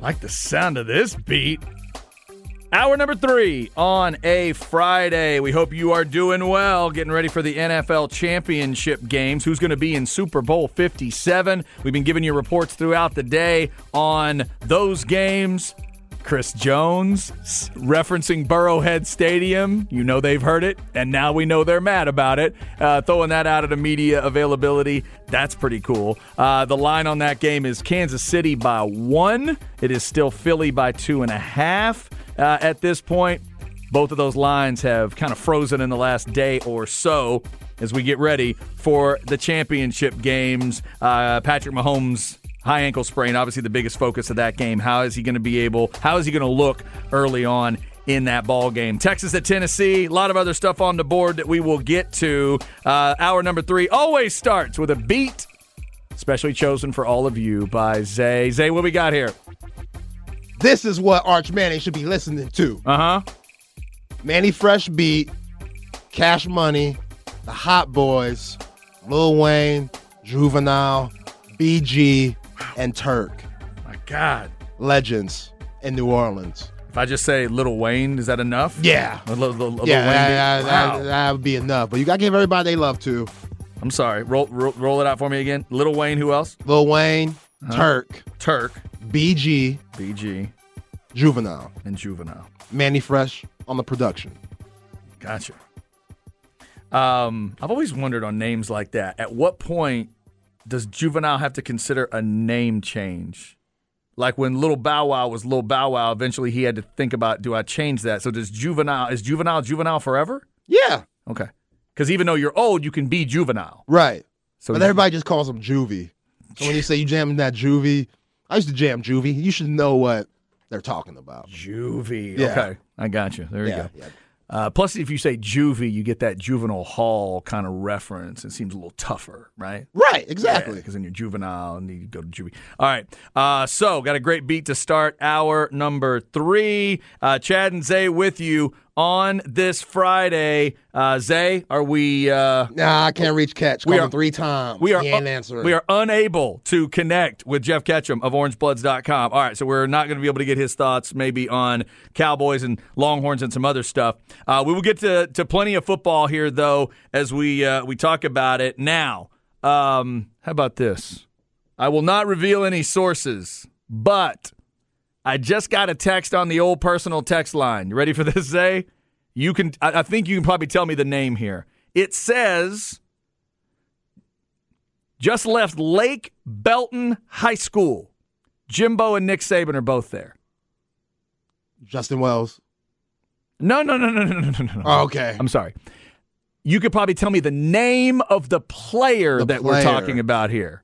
like the sound of this beat. Hour number three on a Friday. We hope you are doing well, getting ready for the NFL championship games. Who's going to be in Super Bowl 57? We've been giving you reports throughout the day on those games. Chris Jones referencing Burrowhead Stadium. You know they've heard it, and now we know they're mad about it. Uh, throwing that out of the media availability. That's pretty cool. Uh, the line on that game is Kansas City by one. It is still Philly by two and a half uh, at this point. Both of those lines have kind of frozen in the last day or so as we get ready for the championship games. Uh, Patrick Mahomes high ankle sprain, obviously the biggest focus of that game. How is he going to be able? How is he going to look early on? In that ball game, Texas at Tennessee. A lot of other stuff on the board that we will get to. Uh, hour number three always starts with a beat, specially chosen for all of you by Zay. Zay, what we got here? This is what Arch Manning should be listening to. Uh huh. Mannie Fresh beat, Cash Money, the Hot Boys, Lil Wayne, Juvenile, BG, and Turk. My God. Legends in New Orleans. If I just say Little Wayne, is that enough? Yeah. A little, little, little yeah, Wayne that, Wow. that- would be enough. But you got to give everybody they love to. I'm sorry. Roll, roll, roll it out for me again. Little Wayne. Who else? Lil Wayne, Turk, Turk, BG, BG, Juvenile, and Juvenile. Mannie Fresh on the production. Gotcha. Um, I've always wondered on names like that. At what point does Juvenile have to consider a name change? Like when Little Bow Wow was Little Bow Wow, eventually he had to think about, do I change that? So does Juvenile is Juvenile Juvenile forever? Yeah, Okay, because even though you're old, you can be Juvenile. right. So But everybody just calls him Juvie. So when you say you jamming that Juvie, I used to jam Juvie. You should know what they're talking about. Juvie. Yeah. Okay, I got you. There you Yeah, go. yeah. Uh, plus, if you say juvie, you get that juvenile hall kind of reference. It seems a little tougher, right? Right, exactly. Because then you're juvenile and you go to juvie. All right. Uh, so, got a great beat to start hour number three. Uh, Chad and Zay with you on this Friday. Uh, Zay, are we? Uh, Nah, I can't reach catch. we are three times. we are he ain't answering. we are unable to connect with Jeff Ketchum of OrangeBloods.com. All right, so we're not going to be able to get his thoughts maybe on Cowboys and Longhorns and some other stuff. Uh, we will get to, to plenty of football here though as we uh, we talk about it now. Um, how about this? I will not reveal any sources, but I just got a text on the old personal text line. You ready for this, Zay? You can. I, I think you can probably tell me the name here. It says just left Lake Belton High School. Jimbo and Nick Saban are both there. Justin Wells. No, no, no, no, no, no, no, no. Oh, okay. I'm sorry. You could probably tell me the name of the player The that we're talking about here.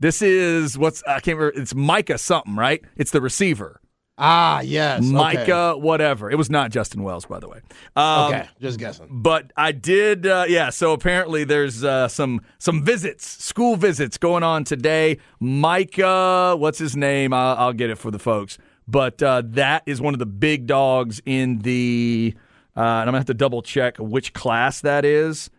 This is what's I can't remember. It's Micah something, right? It's the receiver, Ah, yes. okay. Micah, whatever. It was not Justin Wells, by the way. Um, Okay, just guessing. But I did, uh, yeah. So apparently, there's uh, some some visits, school visits going on today. Micah, what's his name? I'll, I'll get it for the folks. But uh, that is one of the big dogs in the. Uh, and I'm gonna have to double check which class that is.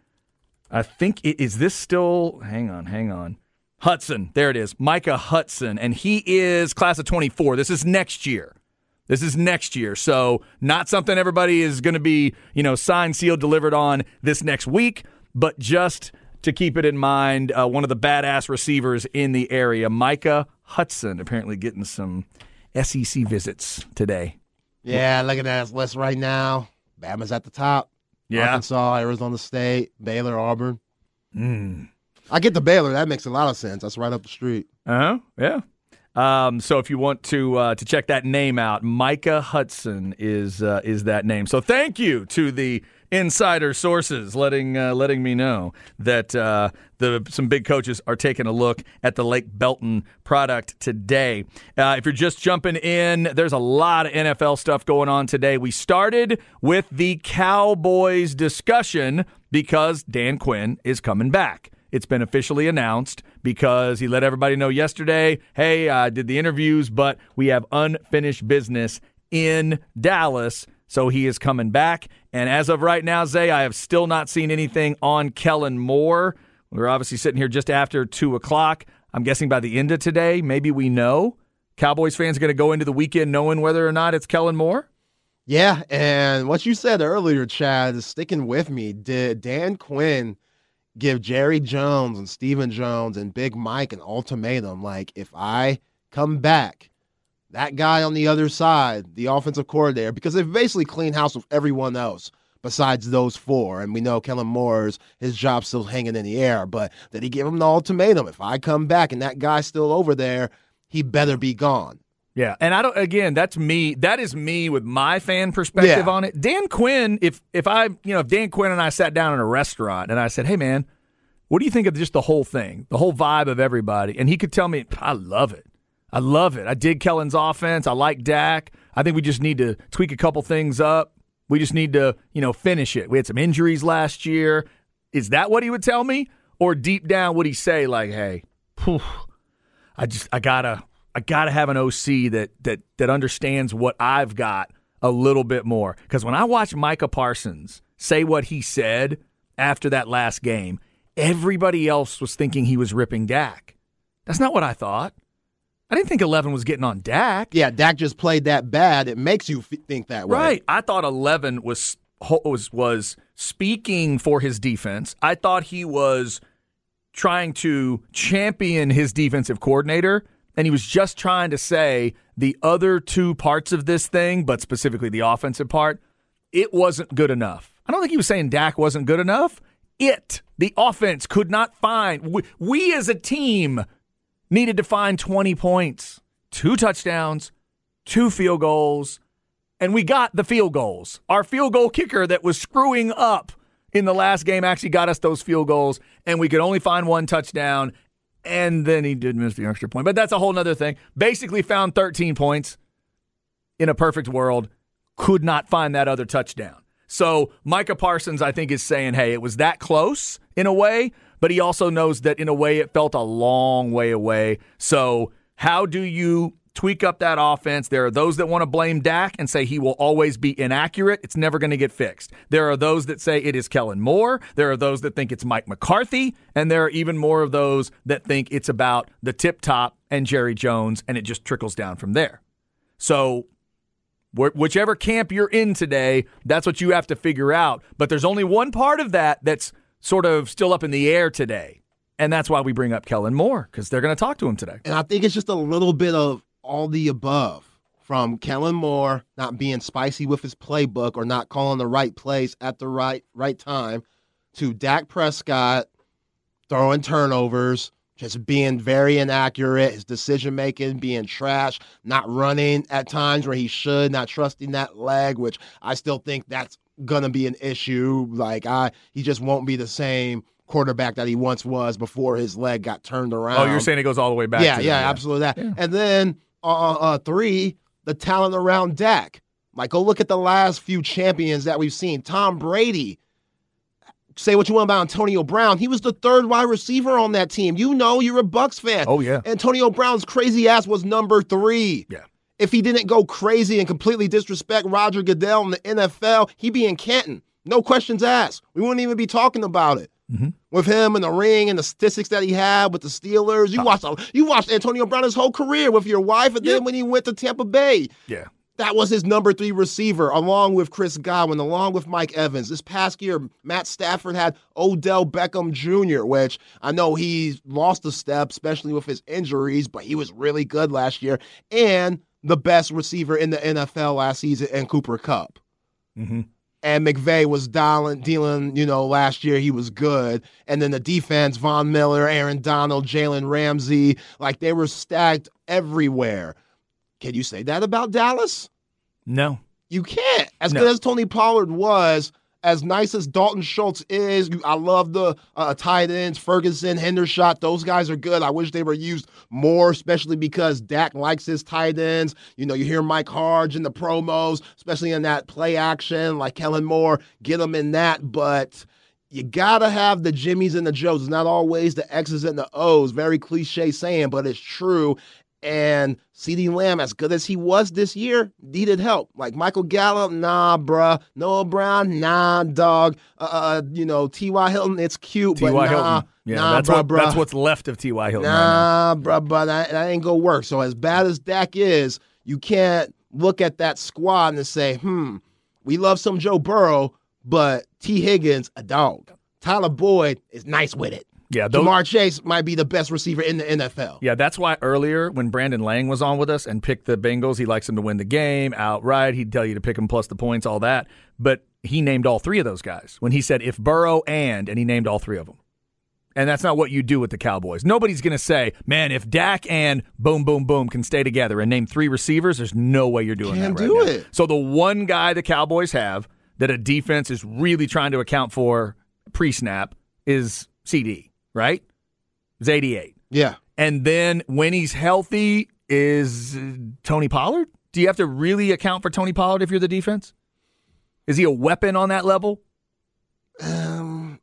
I think it, is this still. Hang on, hang on. Hudson, there it is. Micah Hudson, and he is class of 24. This is next year. This is next year. So, not something everybody is going to be, you know, signed, sealed, delivered on this next week, but just to keep it in mind, uh, one of the badass receivers in the area, Micah Hudson, apparently getting some SEC visits today. Yeah, looking at his list right now. Bama's at the top. Yeah. Arkansas, Arizona State, Baylor, Auburn. Hmm. I get the Baylor. That makes a lot of sense. That's right up the street. Uh huh. Yeah. Um, so if you want to uh, to check that name out, Micah Hudson is uh, is that name. So thank you to the insider sources letting uh, letting me know that uh, the some big coaches are taking a look at the Lake Belton product today. Uh, if you're just jumping in, there's a lot of NFL stuff going on today. We started with the Cowboys discussion because Dan Quinn is coming back. It's been officially announced because he let everybody know yesterday hey, I did the interviews, but we have unfinished business in Dallas. So he is coming back. And as of right now, Zay, I have still not seen anything on Kellen Moore. We're obviously sitting here just after 2 o'clock. I'm guessing by the end of today, maybe we know. Cowboys fans are going to go into the weekend knowing whether or not it's Kellen Moore? Yeah, and what you said earlier, Chad, is sticking with me. Did Dan Quinn give Jerry Jones and Stephen Jones and Big Mike an ultimatum? Like, if I come back, that guy on the other side, the offensive coordinator, because they've basically cleaned house with everyone else besides those four. And we know Kellen Moore's his job's still hanging in the air. But did he give him the ultimatum? If I come back and that guy's still over there, he better be gone. Yeah, and I don't. Again, that's me. That is me with my fan perspective Yeah. on it. Dan Quinn, if if I, you know, if Dan Quinn and I sat down in a restaurant and I said, "Hey, man, what do you think of just the whole thing, the whole vibe of everybody?" and he could tell me, "I love it. I love it. I dig Kellen's offense. I like Dak. I think we just need to tweak a couple things up. We just need to, you know, finish it. We had some injuries last year. Is that what he would tell me, or deep down would he say like, "Hey, I just I gotta I gotta have an OC that that that understands what I've got a little bit more. Because when I watched Micah Parsons say what he said after that last game, everybody else was thinking he was ripping Dak. That's not what I thought. I didn't think Eleven was getting on Dak. Yeah, Dak just played that bad. It makes you f- think that way. Right. I thought Eleven was was was speaking for his defense. I thought he was trying to champion his defensive coordinator, and he was just trying to say the other two parts of this thing, but specifically the offensive part, it wasn't good enough. I don't think he was saying Dak wasn't good enough. It, the offense, could not find. We, we as a team needed to find 20 points, two touchdowns, two field goals, and we got the field goals. Our field goal kicker that was screwing up in the last game actually got us those field goals, and we could only find one touchdown, and then he did miss the extra point. But that's a whole other thing. Basically, found 13 points in a perfect world, could not find that other touchdown. So Micah Parsons, I think, is saying, hey, it was that close in a way, but he also knows that in a way it felt a long way away. So how do you tweak up that offense? There are those that want to blame Dak and say he will always be inaccurate. It's never going to get fixed. There are those that say it is Kellen Moore. There are those that think it's Mike McCarthy. And there are even more of those that think it's about the tip top and Jerry Jones, and it just trickles down from there. So Wh- whichever camp you're in today, that's what you have to figure out. But there's only one part of that that's sort of still up in the air today. And that's why we bring up Kellen Moore, because they're going to talk to him today. And I think it's just a little bit of all the above from Kellen Moore not being spicy with his playbook or not calling the right plays at the right right time to Dak Prescott throwing turnovers, just being very inaccurate, his decision making being trash, not running at times where he should, not trusting that leg, which I still think that's gonna be an issue. Like I he just won't be the same quarterback that he once was before his leg got turned around. Oh, you're saying it goes all the way back Yeah, to yeah, that, absolutely that. And then uh, uh, three, the talent around Dak. Like, go look at the last few champions that we've seen. Tom Brady. Say what you want about Antonio Brown. He was the third wide receiver on that team. You know, you're a Bucks fan. Oh, yeah. Antonio Brown's crazy ass was number three. Yeah. If he didn't go crazy and completely disrespect Roger Goodell in the NFL, he'd be in Canton. No questions asked. We wouldn't even be talking about it Mm-hmm. with him and the ring and the statistics that he had with the Steelers. You watched you watched Antonio Brown his whole career with your wife, and then when he went to Tampa Bay, Yeah. that was his number three receiver, along with Chris Godwin, along with Mike Evans. This past year, Matt Stafford had Odell Beckham Jr., which I know he lost a step, especially with his injuries, but he was really good last year, and the best receiver in the NFL last season, and Cooper Kupp Mm-hmm. And McVay was dealing, dealing, you know, last year he was good. And then the defense, Von Miller, Aaron Donald, Jalen Ramsey, like they were stacked everywhere. Can you say that about Dallas? No. You can't. As No. good as Tony Pollard was, as nice as Dalton Schultz is, I love the uh, tight ends, Ferguson, Hendershot. Those guys are good. I wish they were used more, especially because Dak likes his tight ends. You know, you hear Mike Harge in the promos, especially in that play action, like Kellen Moore, get them in that. But you gotta have the Jimmies and the Joes. It's not always the X's and the O's. Very cliche saying, but it's true. And CeeDee Lamb, as good as he was this year, needed help. Like Michael Gallup, nah, bruh. Noah Brown, nah, dog. Uh, uh you know, T.Y. Hilton, it's cute, T.Y. but nah, Hilton. Yeah, nah, that's, bruh, what, bruh. that's what's left of T.Y. Hilton. right Nah, bruh, bruh, that, that ain't gonna work. So as bad as Dak is, you can't look at that squad and say, hmm, we love some Joe Burrow, but Tee Higgins, a dog. Tyler Boyd is nice with it. Yeah, those, Ja'Marr Chase might be the best receiver in the NFL. yeah, that's why earlier when Brandon Lang was on with us and picked the Bengals, he likes them to win the game outright. He'd tell you to pick them plus the points, all that. But he named all three of those guys when he said if Burrow and, and he named all three of them. And that's not what you do with the Cowboys. Nobody's going to say, man, if Dak and boom, boom, boom can stay together and name three receivers, there's no way you're doing Can't that right do now. it. So the one guy the Cowboys have that a defense is really trying to account for pre-snap is CeeDee, right? It's 88. Yeah. And then when he's healthy is Tony Pollard? Do you have to really account for Tony Pollard if you're the defense? Is he a weapon on that level? Um,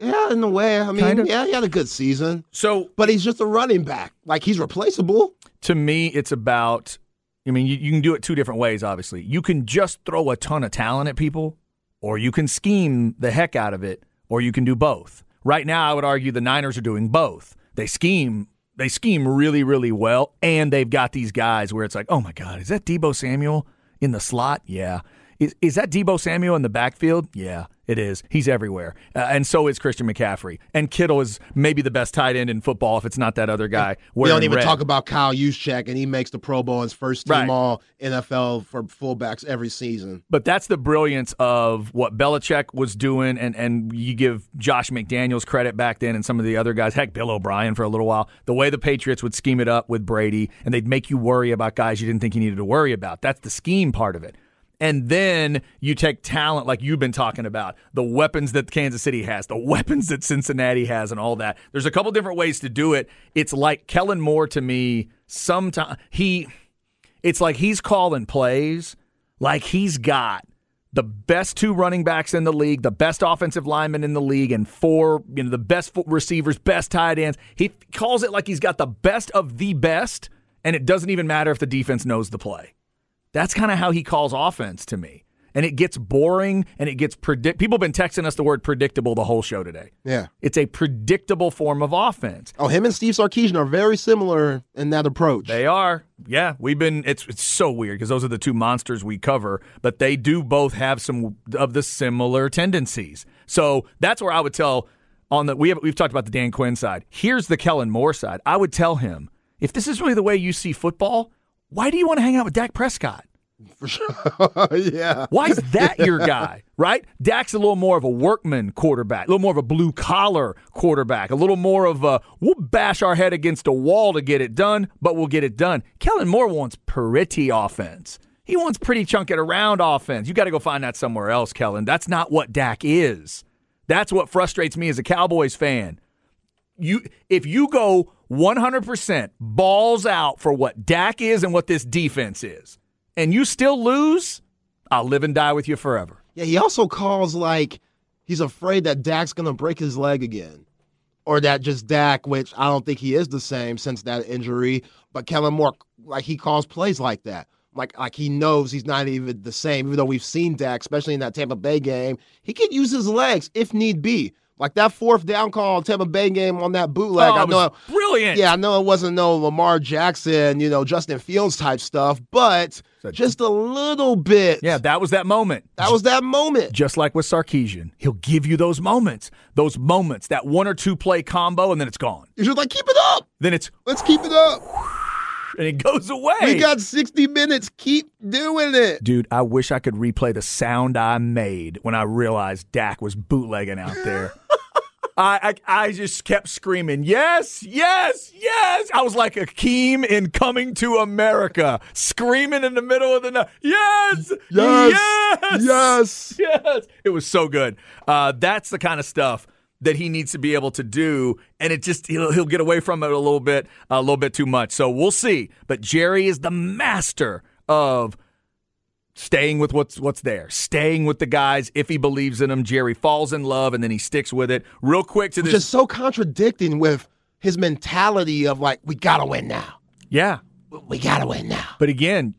yeah, in a way. I mean, Kinda. yeah, he had a good season, So but he's just a running back. Like he's replaceable. to me, it's about. I mean, you, you can do it two different ways. Obviously, you can just throw a ton of talent at people, or you can scheme the heck out of it, or you can do both. Right now, I would argue the Niners are doing both. They scheme. They scheme really, really well, and they've got these guys where it's like, oh my God, is that Deebo Samuel in the slot? Yeah. Is, is that Deebo Samuel in the backfield? Yeah, it is. He's everywhere. Uh, and so is Christian McCaffrey. And Kittle is maybe the best tight end in football if it's not that other guy. We don't even red. talk about Kyle Juszczyk, and he makes the Pro Bowl and first team Right. All NFL for fullbacks every season. But that's the brilliance of what Belichick was doing, and, and you give Josh McDaniels credit back then and some of the other guys, heck, Bill O'Brien for a little while. The way the Patriots would scheme it up with Brady, and they'd make you worry about guys you didn't think you needed to worry about. That's the scheme part of it. And then you take talent like you've been talking about, the weapons that Kansas City has, the weapons that Cincinnati has, and all that. There's a couple different ways to do it. It's like Kellen Moore to me, sometimes he it's like he's calling plays like he's got the best two running backs in the league, the best offensive linemen in the league, and four, you know, the best receivers, best tight ends. He calls it like he's got the best of the best, and it doesn't even matter if the defense knows the play. That's kind of how he calls offense to me. And it gets boring and it gets predict. People have been texting us the word predictable the whole show today. Yeah. It's a predictable form of offense. Oh, him and Steve Sarkisian are very similar in that approach. They are. Yeah, we've been it's it's so weird because those are the two monsters we cover, but they do both have some of the similar tendencies. So that's where I would tell on the we have we've talked about the Dan Quinn side. Here's the Kellen Moore side. I would tell him, if this is really the way you see football, why do you want to hang out with Dak Prescott? for sure. yeah. Why is that your guy, right? Dak's a little more of a workman quarterback, a little more of a blue collar quarterback, a little more of a we'll bash our head against a wall to get it done, but we'll get it done. Kellen Moore wants pretty offense. He wants pretty chunk it around offense. You got to go find that somewhere else, Kellen. That's not what Dak is. That's what frustrates me as a Cowboys fan. You if you go 100% balls out for what Dak is and what this defense is, and you still lose, I'll live and die with you forever. Yeah, he also calls like he's afraid that Dak's going to break his leg again. Or that just Dak, which I don't think he is the same since that injury, but Kellen Moore, like he calls plays like that. Like, like he knows he's not even the same, even though we've seen Dak, especially in that Tampa Bay game. He can use his legs if need be. Like that fourth down call Tampa Bay game on that bootleg. oh, I it know was brilliant. Yeah, I know it wasn't no Lamar Jackson, you know, Justin Fields type stuff, but just a little bit. Yeah, that was that moment. That was that moment. Just like with Sarkisian, he'll give you those moments, those moments, that one or two play combo, and then it's gone. You're just like, keep it up. Then it's Let's keep it up. and it goes away. We got 60 minutes. Keep doing it. Dude, I wish I could replay the sound I made when I realized Dak was bootlegging out there. I, I I just kept screaming, yes, yes, yes. I was like Akeem in Coming to America, screaming in the middle of the night, yes, Yes. yes, Yes. yes. It was so good. Uh, that's the kind of stuff that he needs to be able to do, and it just he'll, he'll get away from it a little bit, a little bit too much. So we'll see. But Jerry is the master of staying with what's what's there, staying with the guys. If he believes in them, Jerry falls in love, and then he sticks with it. Real quick to this. Just so contradicting with his mentality of like, we got to win now. Yeah. We got to win now. But again,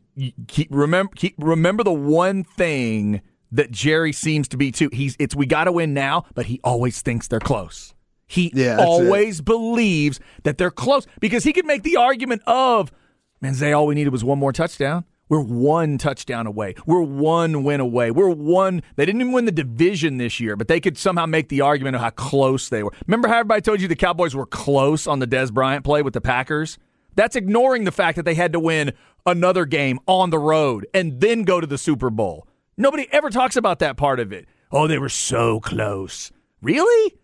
keep remember keep remember the one thing that Jerry seems to be too. He's it's we got to win now, but he always thinks they're close. He Yeah, always believes that they're close because he could make the argument of, man, Zay, all we needed was one more touchdown. We're one touchdown away. We're one win away. We're one. They didn't even win the division this year, but they could somehow make the argument of how close they were. Remember how everybody told you the Cowboys were close on the Dez Bryant play with the Packers? That's ignoring the fact that they had to win another game on the road and then go to the Super Bowl. Nobody ever talks about that part of it. Oh, they were so close. Really?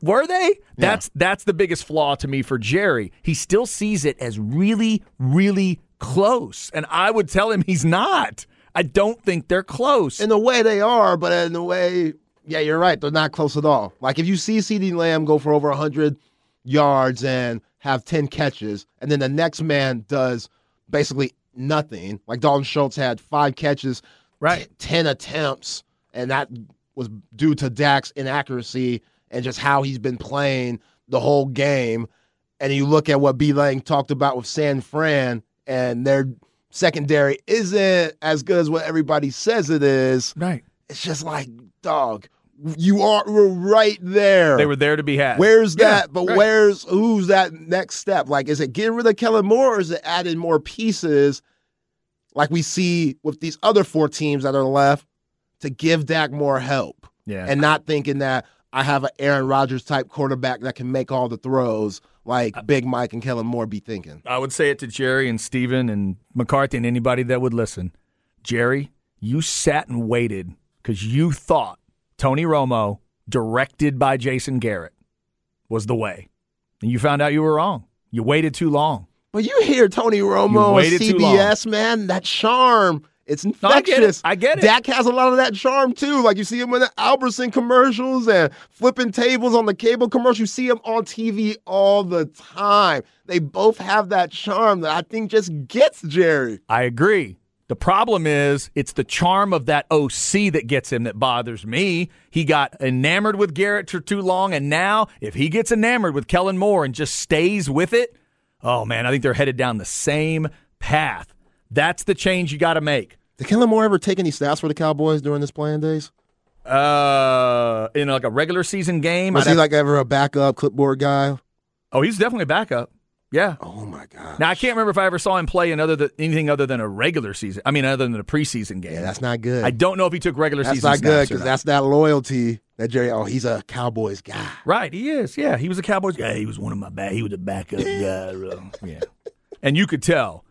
Were they? That's that's the biggest flaw to me for Jerry. He still sees it as really, really close, and I would tell him he's not. I don't think they're close. In the way they are, but in the way, yeah, you're right. They're not close at all. Like if you see CeeDee Lamb go for over 100 yards and have 10 catches, and then the next man does basically nothing. Like Dalton Schultz had five catches, Right. t- 10 attempts, and that was due to Dak's inaccuracy and just how he's been playing the whole game. And you look at what B Lang talked about with San Fran, and their secondary isn't as good as what everybody says it is. right. It's just like, dog, you are we're right there. They were there to be had. Where's Yeah, that? But right. where's who's that next step? Like, is it getting rid of Kellen Moore or is it adding more pieces like we see with these other four teams that are left to give Dak more help Yeah. and not thinking that I have an Aaron Rodgers type quarterback that can make all the throws like Big Mike and Kellen Moore be thinking. I would say it to Jerry and Steven and McCarthy and anybody that would listen. Jerry, you sat and waited because you thought Tony Romo, directed by Jason Garrett, was the way. And you found out you were wrong. You waited too long. But you hear Tony Romo on waited too long. CBS, man, that charm. It's No, I get it. infectious. I get it. Dak has a lot of that charm too. Like you see him in the Albertson commercials and flipping tables on the cable commercial. You see him on TV all the time. They both have that charm that I think just gets Jerry. I agree. The problem is it's the charm of that OC that gets him that bothers me. He got enamored with Garrett for too long, and now if he gets enamored with Kellen Moore and just stays with it, oh man, I think they're headed down the same path. That's the change you got to make. Did Kellen Moore ever take any snaps for the Cowboys during this playing days? Uh, in like a regular season game, Was I'd he have- like ever a backup clipboard guy? oh, he's definitely a backup. Yeah. Oh my god. Now I can't remember if I ever saw him play in other than, anything other than a regular season. I mean, other than a preseason game. Yeah, that's not good. I don't know if he took regular that's season. That's not good because that's that loyalty that Jerry. Oh, he's a Cowboys guy. Right, he is. Yeah, he was a Cowboys guy. He was one of my back. He was a backup guy. bro. Yeah, and you could tell.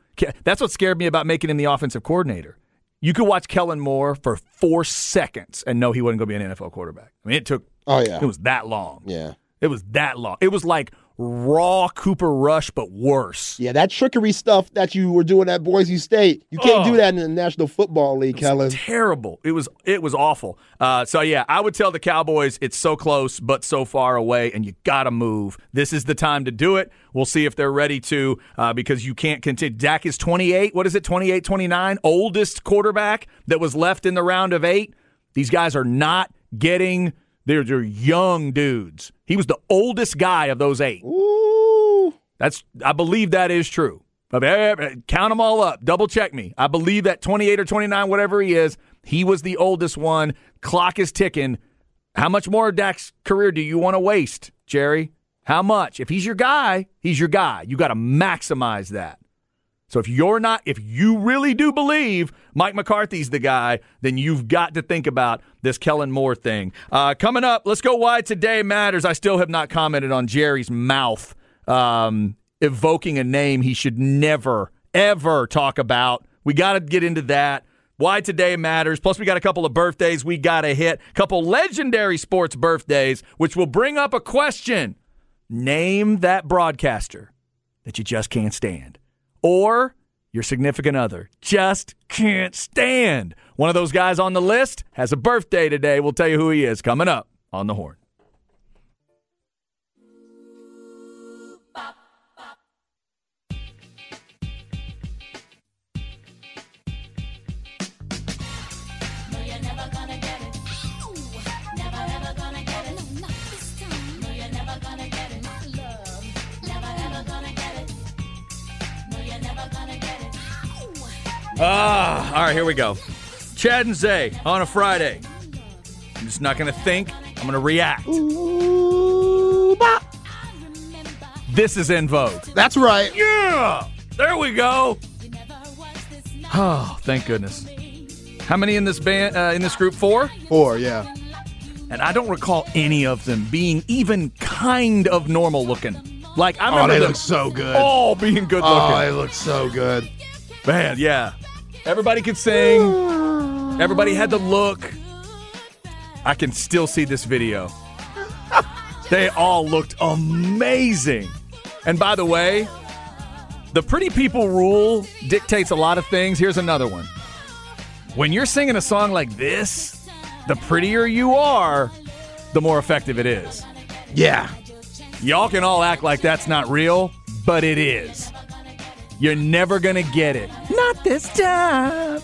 That's what scared me about making him the offensive coordinator. You could watch Kellen Moore for four seconds and know he wasn't going to be an NFL quarterback. I mean, it took. Oh yeah. It was that long. Yeah. It was that long. It was like raw Cooper Rush, but worse. Yeah, that trickery stuff that you were doing at Boise State, you can't Oh. do that in the National Football League, Kellen. terrible. It was it was awful. Uh, so yeah, I would tell the Cowboys it's so close but so far away, and you got to move. This is the time to do it. We'll see if they're ready to uh, because you can't continue. Dak is 28. What is it? 28, 29. Oldest quarterback that was left in the round of eight. These guys are not getting. They're, they're young dudes. He was the oldest guy of those eight. Ooh. That's I believe that is true. Count them all up. Double check me. I believe that 28 or 29, whatever he is, he was the oldest one. Clock is ticking. How much more of Dak's career do you want to waste, Jerry? How much? If he's your guy, he's your guy. You got to maximize that. So if you're not, if you really do believe Mike McCarthy's the guy, then you've got to think about this Kellen Moore thing. Uh, coming up, let's go why today matters. I still have not commented on Jerry's mouth um, evoking a name he should never, ever talk about. We got to get into that. Why today matters. Plus, we got a couple of birthdays we got to hit, a couple legendary sports birthdays, which will bring up a question. Name that broadcaster that you just can't stand or your significant other just can't stand. One of those guys on the list has a birthday today. We'll tell you who he is coming up on the horn. Ah, all right, here we go. Chad and Zay on a Friday. I'm just not going to think. I'm going to react. Ooh. This is in vogue. That's right. Yeah, there we go. Oh, thank goodness. How many in this band? Uh, in this group? Four. Four, yeah. And I don't recall any of them being even kind of normal looking. Like I Oh, remember they them look so good. all being good looking. Oh, looking. they look so good. Man, yeah. Everybody could sing. Everybody had the look. I can still see this video. they all looked amazing. And by the way, the pretty people rule dictates a lot of things. Here's another one. When you're singing a song like this, the prettier you are, the more effective it is. Yeah. Y'all can all act like that's not real, but it is. You're never gonna get it. Not this time.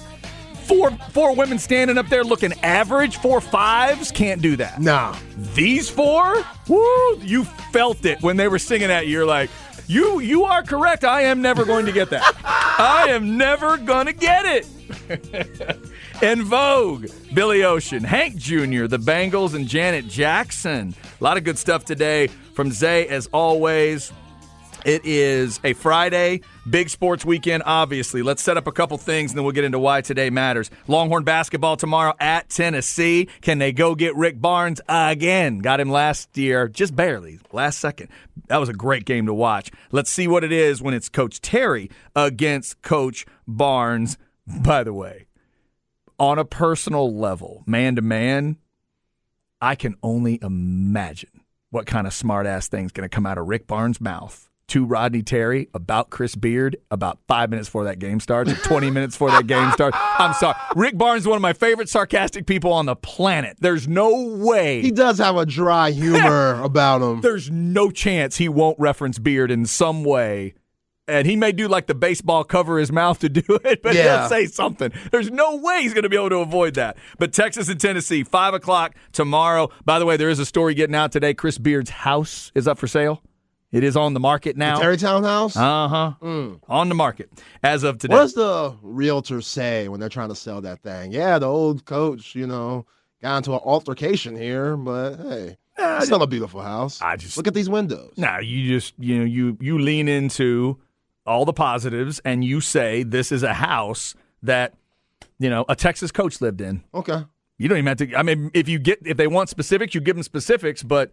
Four four women standing up there looking average, four fives can't do that. Nah. These four, woo, you felt it when they were singing at you. You're like, you you are correct. I am never going to get that. I am never gonna get it. In Vogue, Billy Ocean, Hank Jr., the Bengals, and Janet Jackson. A lot of good stuff today from Zay, as always. It is a Friday, big sports weekend, obviously. Let's set up a couple things and then we'll get into why today matters. Longhorn basketball tomorrow at Tennessee. Can they go get Rick Barnes again? Got him last year, just barely, last second. That was a great game to watch. Let's see what it is when it's Coach Terry against Coach Barnes. By the way, on a personal level, man to man, I can only imagine what kind of smart ass thing's going to come out of Rick Barnes' mouth to Rodney Terry about Chris Beard about five minutes before that game starts, or 20 minutes before that game starts. I'm sorry. Rick Barnes is one of my favorite sarcastic people on the planet. There's no way. He does have a dry humor about him. there's no chance he won't reference Beard in some way. And he may do like the baseball cover his mouth to do it, but Yeah. he'll say something. There's no way he's going to be able to avoid that. But Texas and Tennessee, 5 o'clock tomorrow. By the way, there is a story getting out today. Chris Beard's house is up for sale. It is on the market now. Terrytown House? Uh huh. On the market as of today. What does the realtor say when they're trying to sell that thing? Yeah, the old coach, you know, got into an altercation here, but hey, it's still a beautiful house. I just- look at these windows. Now you just you know you you lean into all the positives and you say this is a house that you know a Texas coach lived in. Okay. You don't even have to. I mean, if you get if they want specifics, you give them specifics. But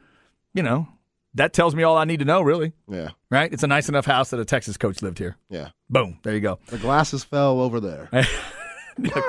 you know that tells me all I need to know, really. Yeah. Right? It's a nice enough house that a Texas coach lived here. Yeah. Boom. There you go. The glasses fell over there.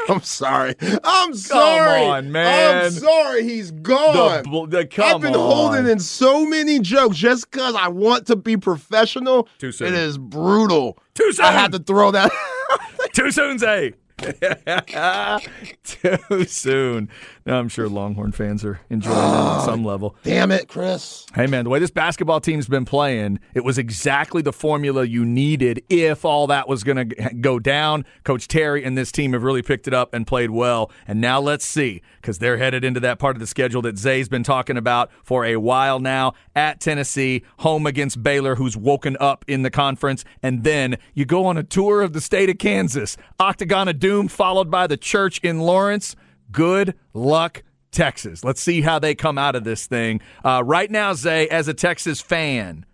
I'm sorry. I'm sorry. on, man. I'm sorry. He's gone. The the- come I've been on. holding in so many jokes just because I want to be professional. Too soon. It is brutal. Too soon. I had to throw that. Too soon, Zay. Too soon. I'm sure Longhorn fans are enjoying that at some level. Damn it, Chris. Hey, man, the way this basketball team's been playing, it was exactly the formula you needed if all that was going to go down. Coach Terry and this team have really picked it up and played well. And now let's see, because they're headed into that part of the schedule that Zay's been talking about for a while now at Tennessee, home against Baylor, who's woken up in the conference. And then you go on a tour of the state of Kansas, Octagon of Doom, followed by the church in Lawrence. Good luck, Texas. Let's see how they come out of this thing. Uh, right now, Zay, as a Texas fan,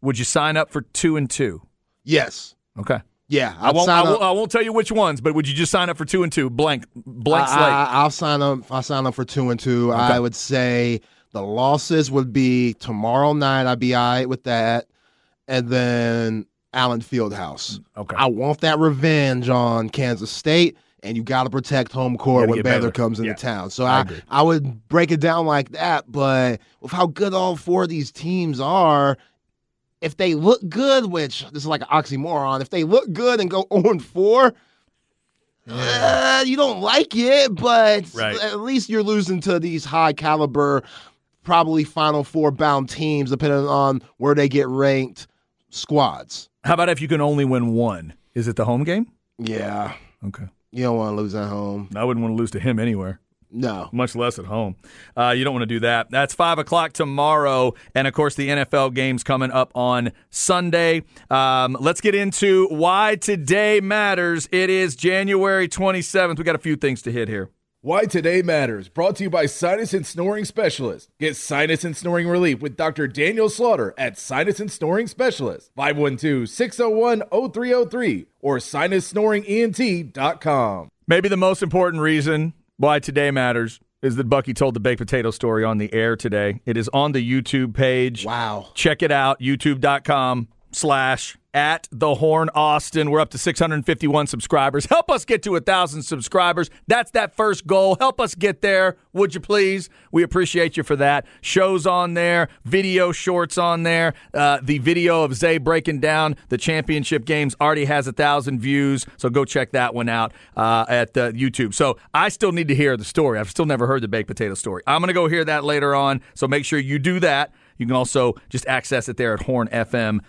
would you sign up for two and two? Yes. Okay. Yeah. I won't. I, won't. I won't tell you which ones, but would you just sign up for two and two? Blank, blank slate. I, will sign up. I'll sign up for two and two. I would say the losses would be tomorrow night. I'd be all right with that, and then Allen Fieldhouse. Okay. I want that revenge on Kansas State, and you got to protect home court when Baylor. comes into Yeah. town. So I I. I would break it down like that. But with how good all four of these teams are, if they look good, which this is like an oxymoron, if they look good and go 0 4, uh, you don't like it, but Right. at least you're losing to these high caliber, probably Final Four bound teams, depending on where they get ranked squads. How about if you can only win one? Is it the home game? Yeah, Okay. You don't want to lose at home. I wouldn't want to lose to him anywhere. No. much less at home. Uh, you don't want to do that. That's 5 o'clock tomorrow. And of course, the NFL games coming up on Sunday. Um, let's get into why today matters. It is January 27th. We got a few things to hit here. Why Today Matters, brought to you by Sinus and Snoring Specialist. Get sinus and snoring relief with Dr. Daniel Slaughter at Sinus and Snoring Specialist, 512-601-0303 or sinussnoringent.com. Maybe the most important reason why today matters is that Bucky told the baked potato story on the air today. It is on the YouTube page. Wow. Check it out, youtube.com slash at the Horn Austin. We're up to 651 subscribers. Help us get to a thousand subscribers. That's that first goal. Help us get there, would you please? We appreciate you for that. Shows on there, video shorts on there. Uh, the video of Zay breaking down the championship games already has a thousand views, so go check that one out uh, at uh, YouTube. So I still need to hear the story. I've still never heard the baked potato story. I'm going to go hear that later on. So make sure you do that. You can also just access it there at hornfm.com.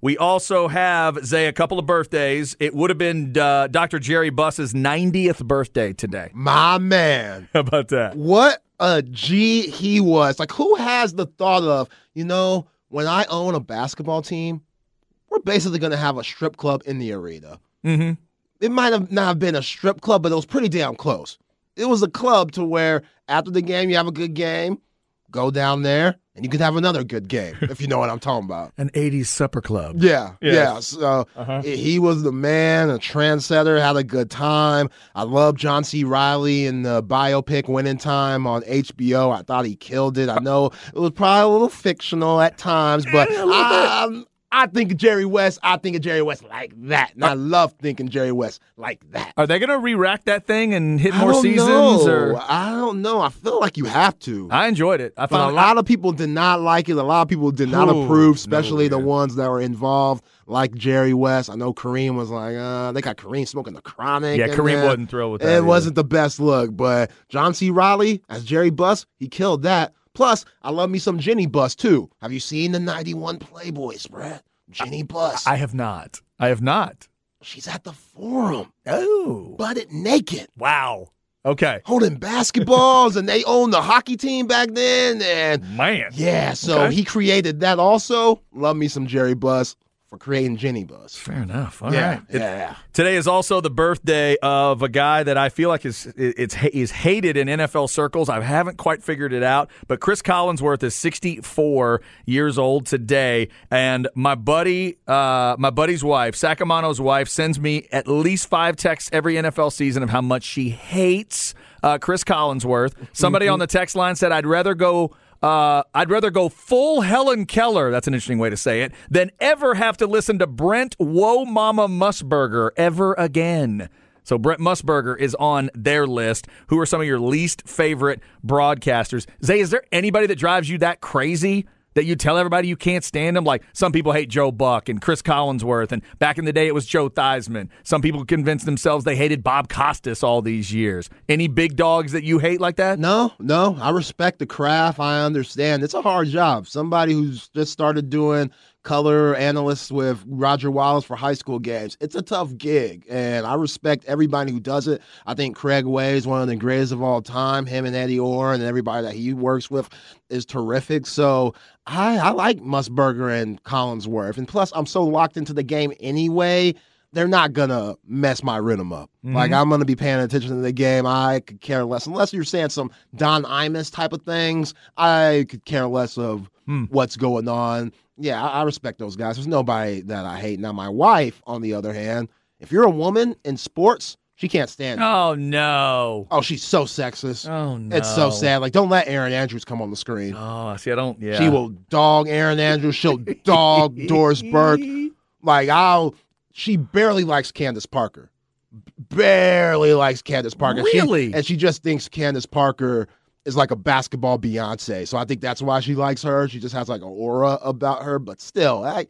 We also have, Zay, a couple of birthdays. It would have been uh, Dr. Jerry Buss's 90th birthday today. My man. How about that? What a G he was. Like, who has the thought of, you know, when I own a basketball team, we're basically going to have a strip club in the arena. Mm-hmm. It might have not been a strip club, but it was pretty damn close. It was a club to where after the game, you have a good game, go down there, and you could have another good game, if you know what I'm talking about. An 80s supper club. Yeah, Yes. yeah. So Uh-huh. he- he was the man, a trendsetter, had a good time. I love John C. Reilly in the biopic Winning Time on HBO. I thought he killed it. I know it was probably a little fictional at times, but I, I think of Jerry West. I think of Jerry West like that, and I love thinking Jerry West like that. Are they going to re-rack that thing and hit I more seasons? know. Or I don't know. I feel like you have to. I enjoyed it. I But a found lot of people did not like it. A lot of people did not Ooh, approve, especially no, the ones that were involved, like Jerry West. I know Kareem was like, uh, they got Kareem smoking the chronic. Yeah, Kareem there. wasn't thrilled with that. It either. wasn't the best look, but John C. Reilly as Jerry Buss, he killed that. Plus, I love me some Jenny Buss too. Have you seen the 91 Playboy spread? Jenny Buss. I have not. I have not. She's at the forum, Oh. butted naked. Wow. Okay. Holding basketballs, and they owned the hockey team back then. And Man. Yeah, so Okay. he created that also. Love me some Jerry Buss for creating Jenny Buss. Fair enough. All right. yeah, It- yeah. Today is also the birthday of a guy that I feel like is it's is hated in NFL circles. I haven't quite figured it out, but Chris Collinsworth is 64 years old today, and my buddy, uh, my buddy's wife, Sacamamo's wife, sends me at least five texts every NFL season of how much she hates uh, Chris Collinsworth. Somebody on the text line said, "I'd rather go." Uh, I'd rather go full Helen Keller, that's an interesting way to say it, than ever have to listen to Brent Whoa Mama Musburger ever again. So Brent Musburger is on their list. Who are some of your least favorite broadcasters? Zay, is there anybody that drives you that crazy that you tell everybody you can't stand them? Like some people hate Joe Buck and Chris Collinsworth, and back in the day it was Joe Theismann. Some people convinced themselves they hated Bob Costas all these years. Any big dogs that you hate like that? No, no, I respect the craft. I understand. It's a hard job. Somebody who's just started doing color analysts with Roger Wallace for high school games. It's a tough gig, and I respect everybody who does it. I think Craig Way is one of the greatest of all time. Him and Eddie Orr and everybody that he works with is terrific. So I, I like Musburger and Collinsworth, and plus I'm so locked into the game anyway. They're not gonna mess my rhythm up. Mm-hmm. Like I'm gonna be paying attention to the game. I could care less, unless you're saying some Don Imus type of things. I could care less of hmm. what's going on. Yeah, I, I respect those guys. There's nobody that I hate. Now, my wife, on the other hand, if you're a woman in sports, she can't stand. it. Oh no. Oh, she's so sexist. Oh no. It's so sad. Like, don't let Erin Andrews come on the screen. Oh, I see, I don't. Yeah. She will dog Erin Andrews. She'll dog Doris Burke. Like I'll. She barely likes Candace Parker. Barely likes Candace Parker. She- Really? and she just thinks Candace Parker is like a basketball Beyonce. So I think that's why she likes her. She just has like an aura about her. But still, I,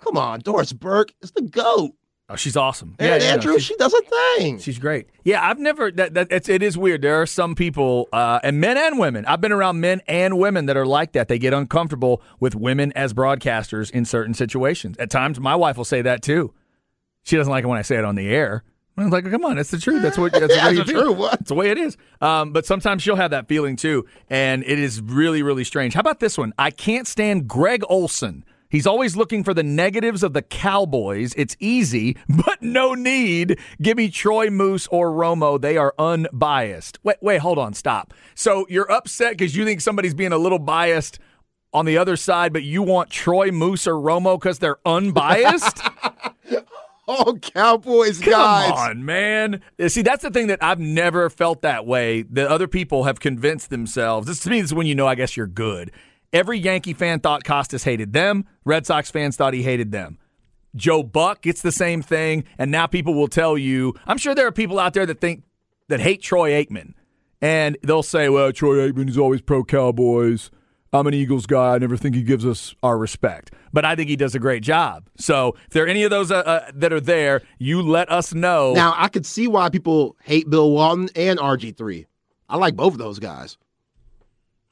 come on, Doris Burke is the goat. Oh, she's awesome. Erin yeah, no, Andrews, she does a thing. She's great. Yeah, I've never. That, that it's, it is weird. There are some people, uh, and men and women. I've been around men and women that are like that. They get uncomfortable with women as broadcasters in certain situations. At times, my wife will say that too. She doesn't like it when I say it on the air. I was like, come on, that's the truth. That's what. That's the way That's truth. What? It's the way it is. Um, but sometimes she'll have that feeling too, and it is really, really strange. How about this one? I can't stand Greg Olsen. He's always looking for the negatives of the Cowboys. It's easy, but no need. Give me Troy Moose or Romo. They are unbiased. Wait, wait, hold on, stop. So you're upset because you think somebody's being a little biased on the other side, but you want Troy Moose or Romo because they're unbiased? Oh, Cowboys Come guys. on, man. See, that's the thing that I've never felt that way. That other people have convinced themselves. This to me is when you know, I guess you're good. Every Yankee fan thought Costas hated them. Red Sox fans thought he hated them. Joe Buck gets the same thing, and now people will tell you. I'm sure there are people out there that think that hate Troy Aikman, and they'll say, "Well, Troy Aikman is always pro Cowboys. I'm an Eagles guy. I never think he gives us our respect, but I think he does a great job. So, if there are any of those uh, uh, that are there, you let us know. Now I could see why people hate Bill Walton and RG3. I like both of those guys.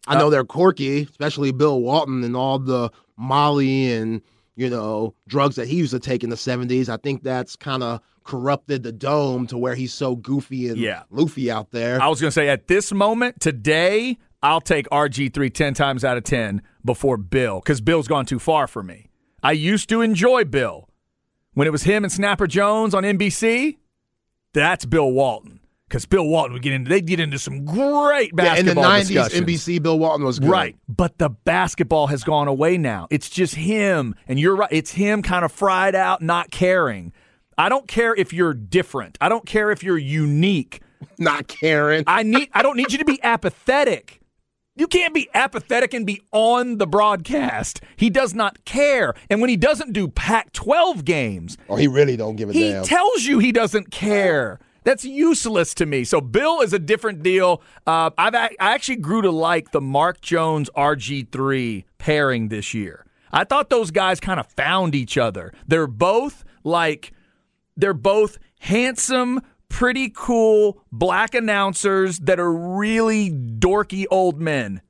I Uh, know they're quirky, especially Bill Walton and all the Molly and you know drugs that he used to take in the '70s. I think that's kind of corrupted the dome to where he's so goofy and Yeah. loofy out there. I was going to say at this moment today, I'll take RG3 10 times out of 10 before Bill because Bill's gone too far for me. I used to enjoy Bill. When it was him and Snapper Jones on NBC, that's Bill Walton. Because Bill Walton would get into, they'd get into some great basketball yeah, in the '90s. NBC Bill Walton was good. Right. But the basketball has gone away now. It's just him. And you're right. It's him kind of fried out, not caring. I don't care if you're different. I don't care if you're unique. not caring. I need I don't need you to be apathetic. You can't be apathetic and be on the broadcast. He does not care. And when he doesn't do Pac 12 games, oh, he really don't give a he damn. tells you he doesn't care. That's useless to me. So Bill is a different deal. Uh, I've I actually grew to like the Mark Jones RG3 pairing this year. I thought those guys kind of found each other. They're both like they're both handsome, pretty cool black announcers that are really dorky old men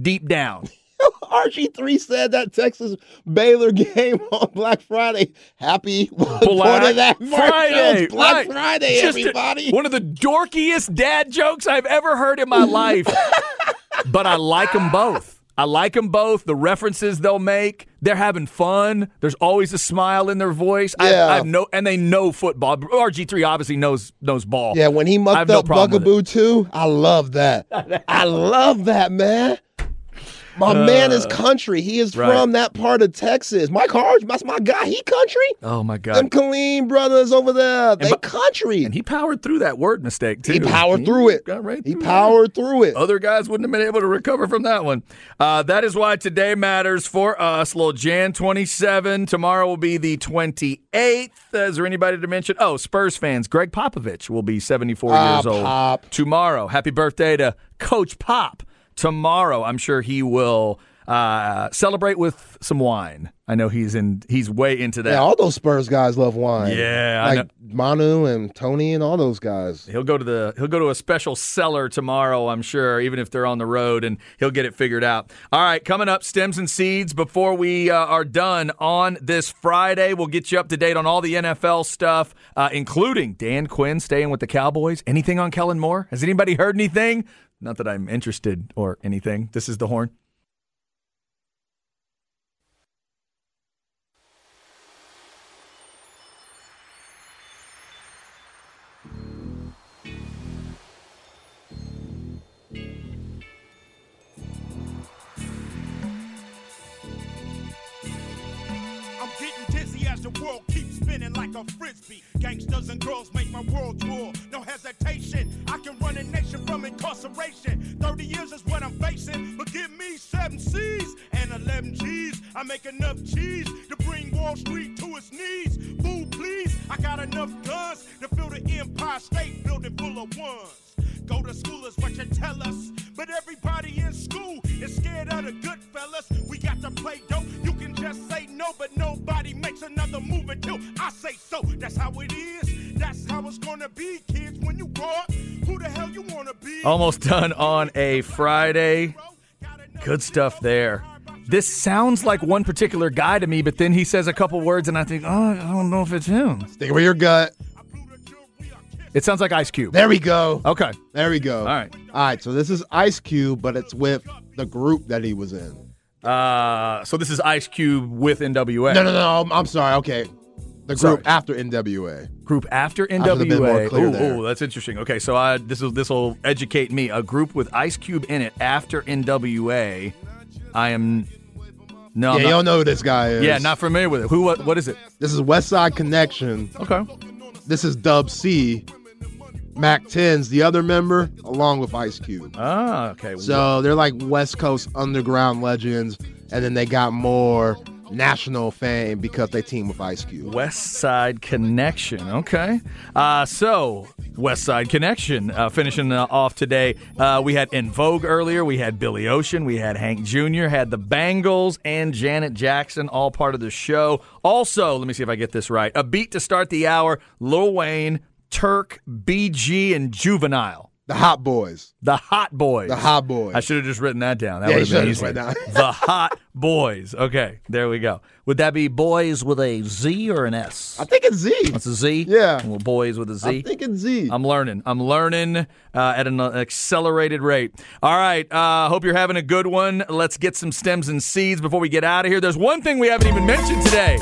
deep down. RG3 said that Texas Baylor game on Black Friday. Happy Black of that Friday, Black right. Friday, Just a- everybody. one of the dorkiest dad jokes I've ever heard in my life. but I like them both. I like them both. The references they'll make, they're having fun. There's always a smile in their voice. Yeah. I, I've no, and they know football. RG3 obviously knows knows ball. yeah, when he I mucked no up with. Bugaboo too, I love that. I love that, man. My man is country. He is Uh, right. from that part of Texas. Mike Harge, that's my guy. He country. Oh my God. Them! Colleen brothers over there, they bu- country. And he powered through that word mistake too. He powered through it. Got right He through powered through it. Other guys wouldn't have been able to recover from that one. Uh, that is why today matters for us. Little Jan 27. Tomorrow will be the 28th. Is there anybody to mention? Oh, Spurs fans. Gregg Popovich will be 74 Ah, years old Pop. tomorrow. Happy birthday to Coach Pop. Tomorrow, I'm sure he will uh, celebrate with some wine. I know he's in. He's way into that. Yeah, all those Spurs guys love wine. Yeah, like Manu and Tony and all those guys. He'll go to the he'll go to a special cellar tomorrow, I'm sure, even if they're on the road, and he'll get it figured out. All right, coming up, stems and seeds. Before we uh, are done on this Friday, we'll get you up to date on all the NFL stuff, uh, including Dan Quinn staying with the Cowboys. Anything on Kellen Moore? Has anybody heard anything? Not that I'm interested or anything. This is the horn. A frisbee. Gangsters and girls make my world tour. No hesitation, I can run a nation from incarceration. 30 years is what I'm facing, but give me seven C's and 11 G's. I make enough cheese to bring Wall Street to its knees. Food, please, I got enough guns to fill the Empire State Building full of ones. Go to school is what you tell us. But everybody in school is scared of the good fellas. We got to play dope. You just say no, but nobody makes another move until I say so. That's how it is. That's how it's gonna be, kids. When you grow up, who the hell you wanna be? Almost done on a Friday. Good stuff there. This sounds like one particular guy to me, but then he says a couple words, and I think, oh, I don't know if it's him. Stick with your gut. It sounds like Ice Cube. There we go. Okay. There we go. All right. All right. So this is Ice Cube, but it's with the group that he was in. Uh, so this is Ice Cube with NWA. No, no, no. I'm, I'm sorry. Okay. The Sorry. group after NWA. Group after should've been more NWA. clear Ooh, there. ooh, that's interesting. Okay, so I, this will this will educate me. A group with Ice Cube in it after NWA. I am no, yeah, you not, know who this guy is. yeah, not familiar with it. Who? What? What is it? This is Westside Connection. Okay. This is Dub C. Mack 10's the other member, along with Ice Cube. Ah, okay. So they're like West Coast underground legends, and then they got more national fame because they team with Ice Cube. Westside Connection. Okay. Uh, so, Westside Connection uh, finishing uh, off today. Uh, we had En Vogue earlier. We had Billy Ocean. We had Hank Jr., had the Bangles, and Janet Jackson, all part of the show. Also, let me see if I get this right. A beat to start the hour Lil Wayne, Turk, BG, and Juvenile. The Hot Boys. The Hot Boys. The Hot Boys. I should have just written that down. That Yeah, would you have been should've easier. just written the Hot Boys. Okay, there we go. Would that be boys with a Z or an S? I think it's Z. It's a Z. Yeah. Well, boys with a Z. I think it's Z. I'm learning. I'm learning uh, at an accelerated rate. All right. Uh, hope you're having a good one. Let's get some stems and seeds before we get out of here. There's one thing we haven't even mentioned today,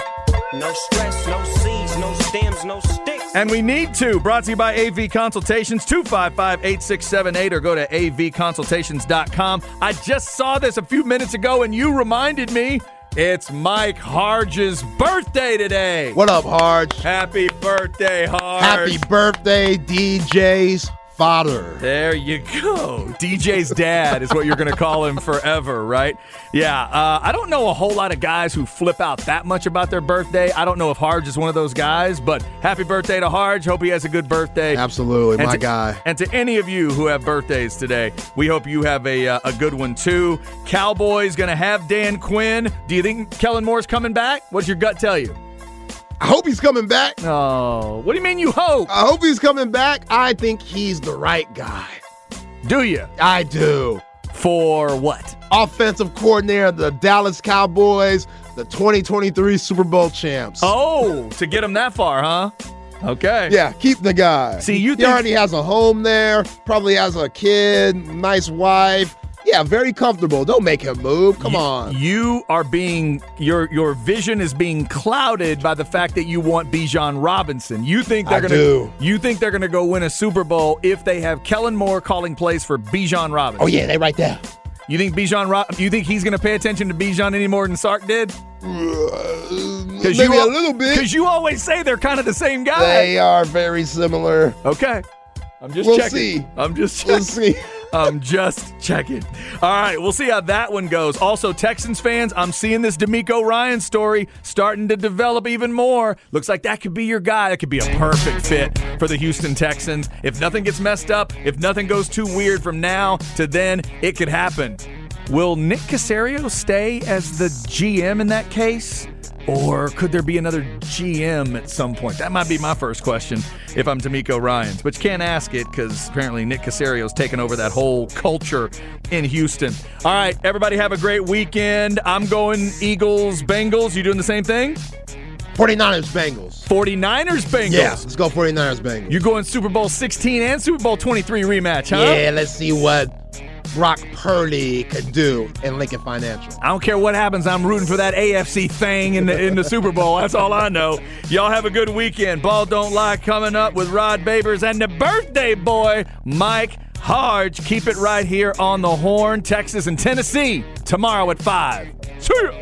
No stress, no seeds, no stems, no sticks. And we need to. Brought to you by AV Consultations, 255 8678, or go to avconsultations.com. I just saw this a few minutes ago, and you reminded me it's Mike Harge's birthday today. what up, Harge? Happy birthday, Harge. Happy birthday, DJ's father. There you go. DJ's dad is what you're going to call him forever, right? Yeah. Uh, I don't know a whole lot of guys who flip out that much about their birthday. I don't know if Harge is one of those guys, but happy birthday to Harge. Hope he has a good birthday. Absolutely, And my to- guy. And to any of you who have birthdays today, we hope you have a, uh, a good one too. Cowboys going to have Dan Quinn. Do you think Kellen Moore's coming back? What's your gut tell you? I hope he's coming back. Oh, what do you mean you hope? I hope he's coming back. I think he's the right guy. Do you? I do. For what? Offensive coordinator of the Dallas Cowboys, the 2023 Super Bowl champs. Oh, to get him that far, huh? Okay. Yeah, keep the guy. See, you he think- already has a home there, probably has a kid, nice wife. Yeah, very comfortable. Don't make him move. Come You- on. You are being your your vision is being clouded by the fact that you want Bijan Robinson. You think they're I gonna do. you think they're gonna go win a Super Bowl if they have Kellen Moore calling plays for Bijan Robinson. Oh yeah, they right there. You think Bijan Rob you think he's gonna pay attention to Bijan any more than Sark did? Uh, maybe you a little bit. Because you always say they're kind of the same guy. They are very similar. Okay. I'm just We'll checking. see. I'm just checking. We'll see. I'm just checking. All right, we'll see how that one goes. Also, Texans fans, I'm seeing this DeMeco Ryan story starting to develop even more. Looks like that could be your guy. That could be a perfect fit for the Houston Texans. If nothing gets messed up, if nothing goes too weird from now to then, it could happen. Will Nick Caserio stay as the GM in that case? Or could there be another GM at some point? That might be my first question if I'm DeMeco Ryans. But you can't ask it because apparently Nick Caserio's taken over that whole culture in Houston. All right, everybody have a great weekend. I'm going Eagles, Bengals. You doing the same thing? 49ers Bengals. 49ers, Bengals. Yeah, let's go 49ers Bengals. You're going Super Bowl 16 and Super Bowl 23 rematch, huh? Yeah, let's see what Brock Purdy could do in Lincoln Financial. I don't care what happens. I'm rooting for that AFC thing in the in the Super Bowl. That's all I know. Y'all have a good weekend. Ball don't lie coming up with Rod Babers and the birthday boy Mike Harge. Keep it right here on the Horn, Texas and Tennessee tomorrow at five. See ya.